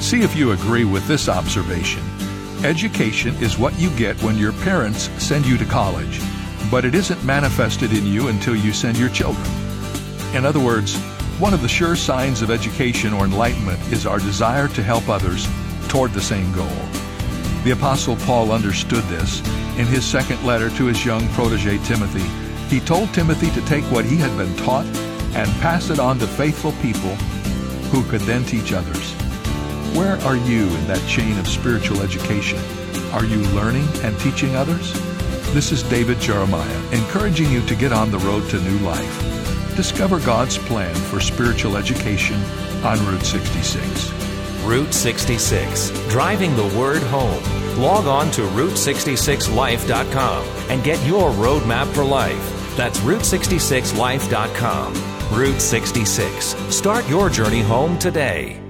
See if you agree with this observation. Education is what you get when your parents send you to college, but it isn't manifested in you until you send your children. In other words, one of the sure signs of education or enlightenment is our desire to help others toward the same goal. The Apostle Paul understood this. In his second letter to his young protege Timothy, he told Timothy to take what he had been taught and pass it on to faithful people who could then teach others. Where are you in that chain of spiritual education? Are you learning and teaching others? This is David Jeremiah, encouraging you to get on the road to new life. Discover God's plan for spiritual education on Route 66. Route 66, driving the word home. Log on to Route66Life.com and get your roadmap for life. That's Route66Life.com. Route 66. Start your journey home today.